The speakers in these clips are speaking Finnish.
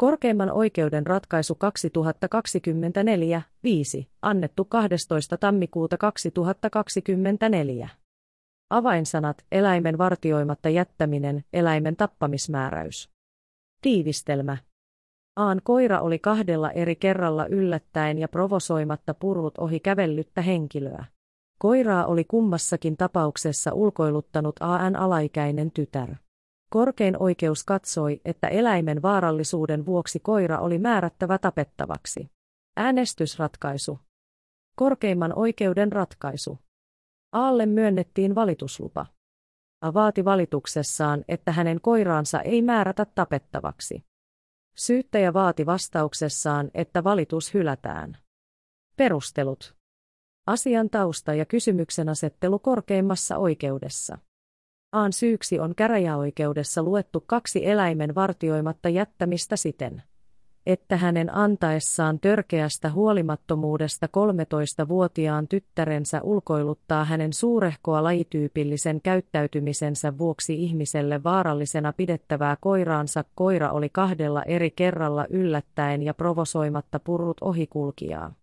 Korkeimman oikeuden ratkaisu 2024-5, annettu 12. tammikuuta 2024. Avainsanat, eläimen vartioimatta jättäminen, eläimen tappamismääräys. Tiivistelmä. Aan koira oli kahdella eri kerralla yllättäen ja provosoimatta purrut ohi kävellyttä henkilöä. Koiraa oli kummassakin tapauksessa ulkoiluttanut AN alaikäinen tytär. Korkein oikeus katsoi, että eläimen vaarallisuuden vuoksi koira oli määrättävä tapettavaksi. Äänestysratkaisu. Korkeimman oikeuden ratkaisu. Aalle myönnettiin valituslupa. A vaati valituksessaan, että hänen koiraansa ei määrätä tapettavaksi. Syyttäjä vaati vastauksessaan, että valitus hylätään. Perustelut. Asian tausta ja kysymyksen asettelu korkeimmassa oikeudessa. Aan syyksi on käräjäoikeudessa luettu kaksi eläimen vartioimatta jättämistä siten, että hänen antaessaan törkeästä huolimattomuudesta 13-vuotiaan tyttärensä ulkoiluttaa hänen suurehkoa lajityypillisen käyttäytymisensä vuoksi ihmiselle vaarallisena pidettävää koiraansa koira oli kahdella eri kerralla yllättäen ja provosoimatta purrut ohikulkijaa.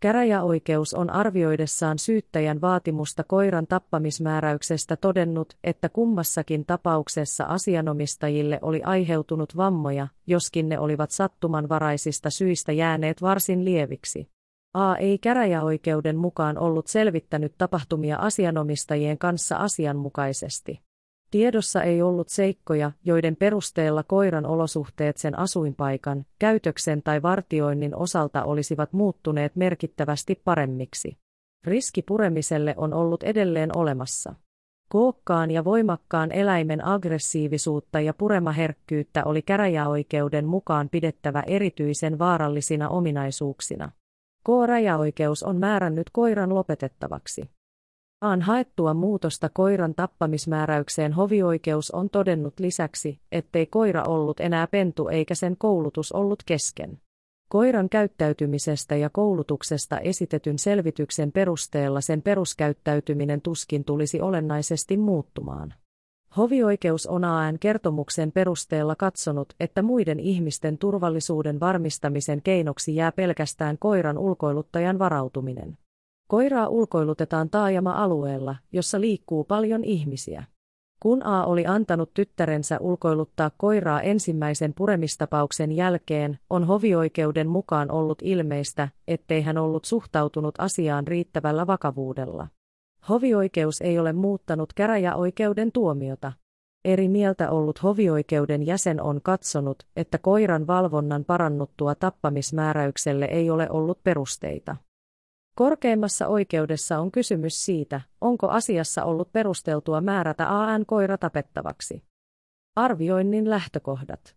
Käräjäoikeus on arvioidessaan syyttäjän vaatimusta koiran tappamismääräyksestä todennut, että kummassakin tapauksessa asianomistajille oli aiheutunut vammoja, joskin ne olivat sattumanvaraisista syistä jääneet varsin lieviksi. A ei käräjäoikeuden mukaan ollut selvittänyt tapahtumia asianomistajien kanssa asianmukaisesti. Tiedossa ei ollut seikkoja, joiden perusteella koiran olosuhteet sen asuinpaikan, käytöksen tai vartioinnin osalta olisivat muuttuneet merkittävästi paremmiksi. Riski puremiselle on ollut edelleen olemassa. Kookkaan ja voimakkaan eläimen aggressiivisuutta ja puremaherkkyyttä oli käräjäoikeuden mukaan pidettävä erityisen vaarallisina ominaisuuksina. K-rajaoikeus on määrännyt koiran lopetettavaksi. Aan haettua muutosta koiran tappamismääräykseen hovioikeus on todennut lisäksi, ettei koira ollut enää pentu eikä sen koulutus ollut kesken. Koiran käyttäytymisestä ja koulutuksesta esitetyn selvityksen perusteella sen peruskäyttäytyminen tuskin tulisi olennaisesti muuttumaan. Hovioikeus on AN kertomuksen perusteella katsonut, että muiden ihmisten turvallisuuden varmistamisen keinoksi jää pelkästään koiran ulkoiluttajan varautuminen. Koiraa ulkoilutetaan taajama-alueella, jossa liikkuu paljon ihmisiä. Kun A oli antanut tyttärensä ulkoiluttaa koiraa ensimmäisen puremistapauksen jälkeen, on hovioikeuden mukaan ollut ilmeistä, ettei hän ollut suhtautunut asiaan riittävällä vakavuudella. Hovioikeus ei ole muuttanut käräjäoikeuden tuomiota. Eri mieltä ollut hovioikeuden jäsen on katsonut, että koiran valvonnan parannuttua tappamismääräykselle ei ole ollut perusteita. Korkeimmassa oikeudessa on kysymys siitä, onko asiassa ollut perusteltua määrätä AN-koira tapettavaksi. Arvioinnin lähtökohdat.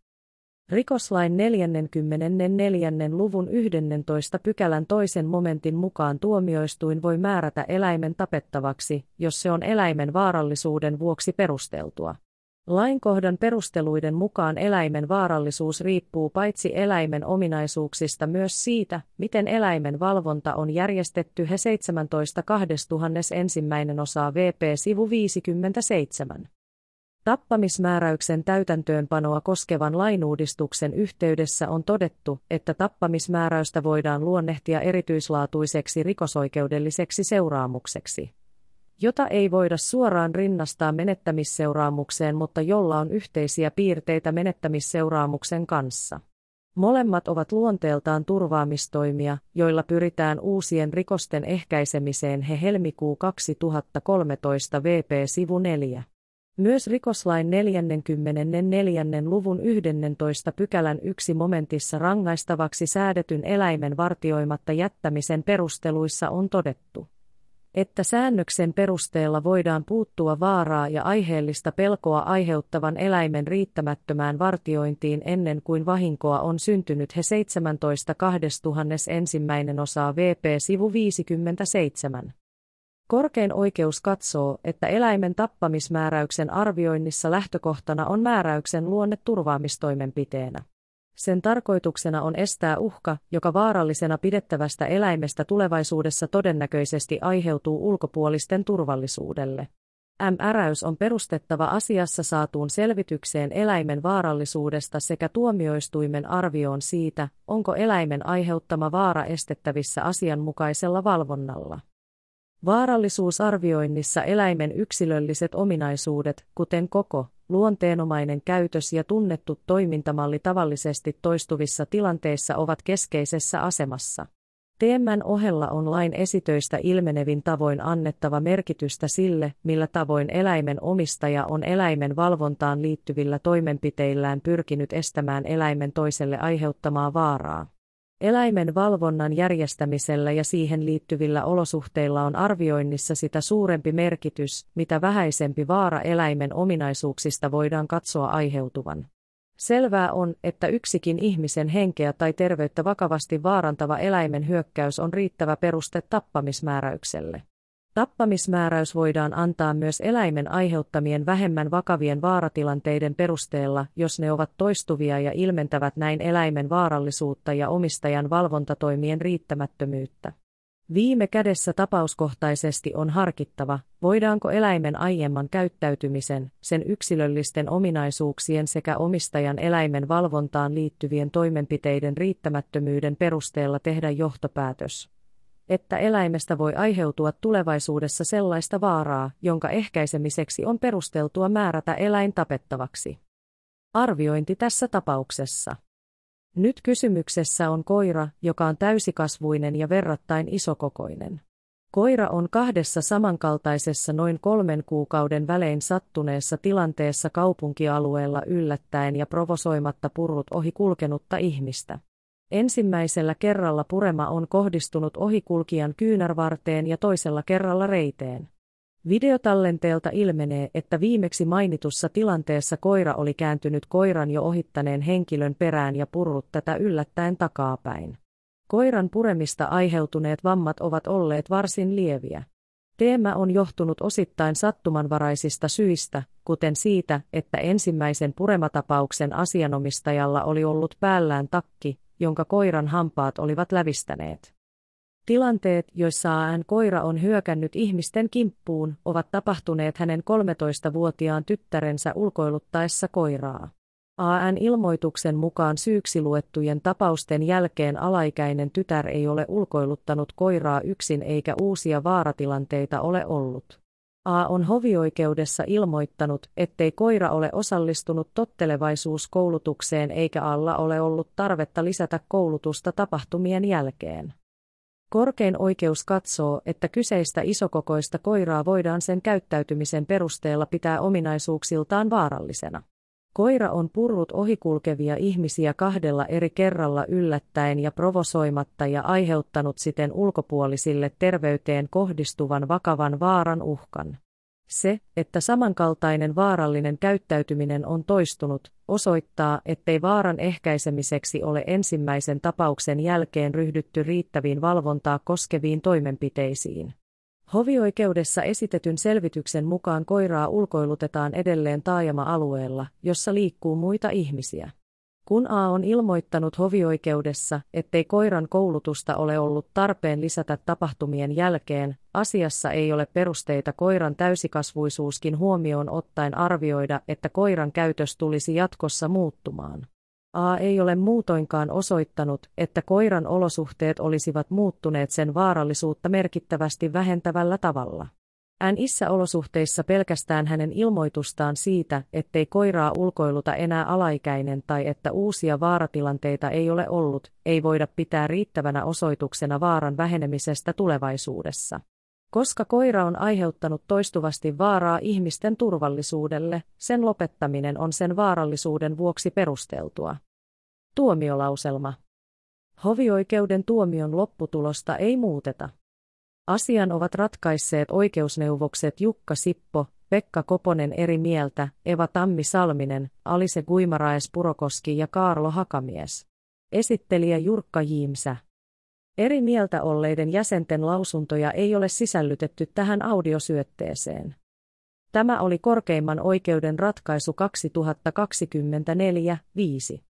Rikoslain 44. luvun 11 pykälän toisen momentin mukaan tuomioistuin voi määrätä eläimen tapettavaksi, jos se on eläimen vaarallisuuden vuoksi perusteltua. Lainkohdan perusteluiden mukaan eläimen vaarallisuus riippuu paitsi eläimen ominaisuuksista myös siitä, miten eläimen valvonta on järjestetty he 17 ensimmäinen osa VP sivu 57. Tappamismääräyksen täytäntöönpanoa koskevan lainuudistuksen yhteydessä on todettu, että tappamismääräystä voidaan luonnehtia erityislaatuiseksi rikosoikeudelliseksi seuraamukseksi jota ei voida suoraan rinnastaa menettämisseuraamukseen, mutta jolla on yhteisiä piirteitä menettämisseuraamuksen kanssa. Molemmat ovat luonteeltaan turvaamistoimia, joilla pyritään uusien rikosten ehkäisemiseen he helmikuu 2013 VP sivu 4. Myös rikoslain 44. luvun 11 pykälän yksi momentissa rangaistavaksi säädetyn eläimen vartioimatta jättämisen perusteluissa on todettu että säännöksen perusteella voidaan puuttua vaaraa ja aiheellista pelkoa aiheuttavan eläimen riittämättömään vartiointiin ennen kuin vahinkoa on syntynyt he 17 ensimmäinen osa VP sivu 57. Korkein oikeus katsoo, että eläimen tappamismääräyksen arvioinnissa lähtökohtana on määräyksen luonne turvaamistoimenpiteenä. Sen tarkoituksena on estää uhka, joka vaarallisena pidettävästä eläimestä tulevaisuudessa todennäköisesti aiheutuu ulkopuolisten turvallisuudelle. MRäys on perustettava asiassa saatuun selvitykseen eläimen vaarallisuudesta sekä tuomioistuimen arvioon siitä, onko eläimen aiheuttama vaara estettävissä asianmukaisella valvonnalla. Vaarallisuusarvioinnissa eläimen yksilölliset ominaisuudet, kuten koko, luonteenomainen käytös ja tunnettu toimintamalli tavallisesti toistuvissa tilanteissa ovat keskeisessä asemassa. Teemän ohella on lain esitöistä ilmenevin tavoin annettava merkitystä sille, millä tavoin eläimen omistaja on eläimen valvontaan liittyvillä toimenpiteillään pyrkinyt estämään eläimen toiselle aiheuttamaa vaaraa. Eläimen valvonnan järjestämisellä ja siihen liittyvillä olosuhteilla on arvioinnissa sitä suurempi merkitys, mitä vähäisempi vaara eläimen ominaisuuksista voidaan katsoa aiheutuvan. Selvää on, että yksikin ihmisen henkeä tai terveyttä vakavasti vaarantava eläimen hyökkäys on riittävä peruste tappamismääräykselle. Tappamismääräys voidaan antaa myös eläimen aiheuttamien vähemmän vakavien vaaratilanteiden perusteella, jos ne ovat toistuvia ja ilmentävät näin eläimen vaarallisuutta ja omistajan valvontatoimien riittämättömyyttä. Viime kädessä tapauskohtaisesti on harkittava, voidaanko eläimen aiemman käyttäytymisen, sen yksilöllisten ominaisuuksien sekä omistajan eläimen valvontaan liittyvien toimenpiteiden riittämättömyyden perusteella tehdä johtopäätös että eläimestä voi aiheutua tulevaisuudessa sellaista vaaraa, jonka ehkäisemiseksi on perusteltua määrätä eläin tapettavaksi. Arviointi tässä tapauksessa. Nyt kysymyksessä on koira, joka on täysikasvuinen ja verrattain isokokoinen. Koira on kahdessa samankaltaisessa noin kolmen kuukauden välein sattuneessa tilanteessa kaupunkialueella yllättäen ja provosoimatta purrut ohi kulkenutta ihmistä. Ensimmäisellä kerralla purema on kohdistunut ohikulkijan kyynärvarteen ja toisella kerralla reiteen. Videotallenteelta ilmenee, että viimeksi mainitussa tilanteessa koira oli kääntynyt koiran jo ohittaneen henkilön perään ja purrut tätä yllättäen takapäin. Koiran puremista aiheutuneet vammat ovat olleet varsin lieviä. Teema on johtunut osittain sattumanvaraisista syistä, kuten siitä, että ensimmäisen purematapauksen asianomistajalla oli ollut päällään takki, jonka koiran hampaat olivat lävistäneet. Tilanteet, joissa AN koira on hyökännyt ihmisten kimppuun, ovat tapahtuneet hänen 13-vuotiaan tyttärensä ulkoiluttaessa koiraa. AN-ilmoituksen mukaan syyksi luettujen tapausten jälkeen alaikäinen tytär ei ole ulkoiluttanut koiraa yksin eikä uusia vaaratilanteita ole ollut. A on hovioikeudessa ilmoittanut, ettei koira ole osallistunut tottelevaisuuskoulutukseen eikä alla ole ollut tarvetta lisätä koulutusta tapahtumien jälkeen. Korkein oikeus katsoo, että kyseistä isokokoista koiraa voidaan sen käyttäytymisen perusteella pitää ominaisuuksiltaan vaarallisena. Koira on purrut ohikulkevia ihmisiä kahdella eri kerralla yllättäen ja provosoimatta ja aiheuttanut siten ulkopuolisille terveyteen kohdistuvan vakavan vaaran uhkan. Se, että samankaltainen vaarallinen käyttäytyminen on toistunut, osoittaa, ettei vaaran ehkäisemiseksi ole ensimmäisen tapauksen jälkeen ryhdytty riittäviin valvontaa koskeviin toimenpiteisiin. Hovioikeudessa esitetyn selvityksen mukaan koiraa ulkoilutetaan edelleen taajama-alueella, jossa liikkuu muita ihmisiä. Kun A on ilmoittanut hovioikeudessa, ettei koiran koulutusta ole ollut tarpeen lisätä tapahtumien jälkeen, asiassa ei ole perusteita koiran täysikasvuisuuskin huomioon ottaen arvioida, että koiran käytös tulisi jatkossa muuttumaan. A ei ole muutoinkaan osoittanut, että koiran olosuhteet olisivat muuttuneet sen vaarallisuutta merkittävästi vähentävällä tavalla. NIssä olosuhteissa pelkästään hänen ilmoitustaan siitä, ettei koiraa ulkoiluta enää alaikäinen tai että uusia vaaratilanteita ei ole ollut, ei voida pitää riittävänä osoituksena vaaran vähenemisestä tulevaisuudessa. Koska koira on aiheuttanut toistuvasti vaaraa ihmisten turvallisuudelle, sen lopettaminen on sen vaarallisuuden vuoksi perusteltua. Tuomiolauselma. Hovioikeuden tuomion lopputulosta ei muuteta. Asian ovat ratkaisseet oikeusneuvokset Jukka Sippo, Pekka Koponen eri mieltä, Eva Tammi Salminen, Alise Guimaraes Purokoski ja Kaarlo Hakamies. Esittelijä Jurkka Jiimsä. Eri mieltä olleiden jäsenten lausuntoja ei ole sisällytetty tähän audiosyötteeseen. Tämä oli korkeimman oikeuden ratkaisu 2024-5.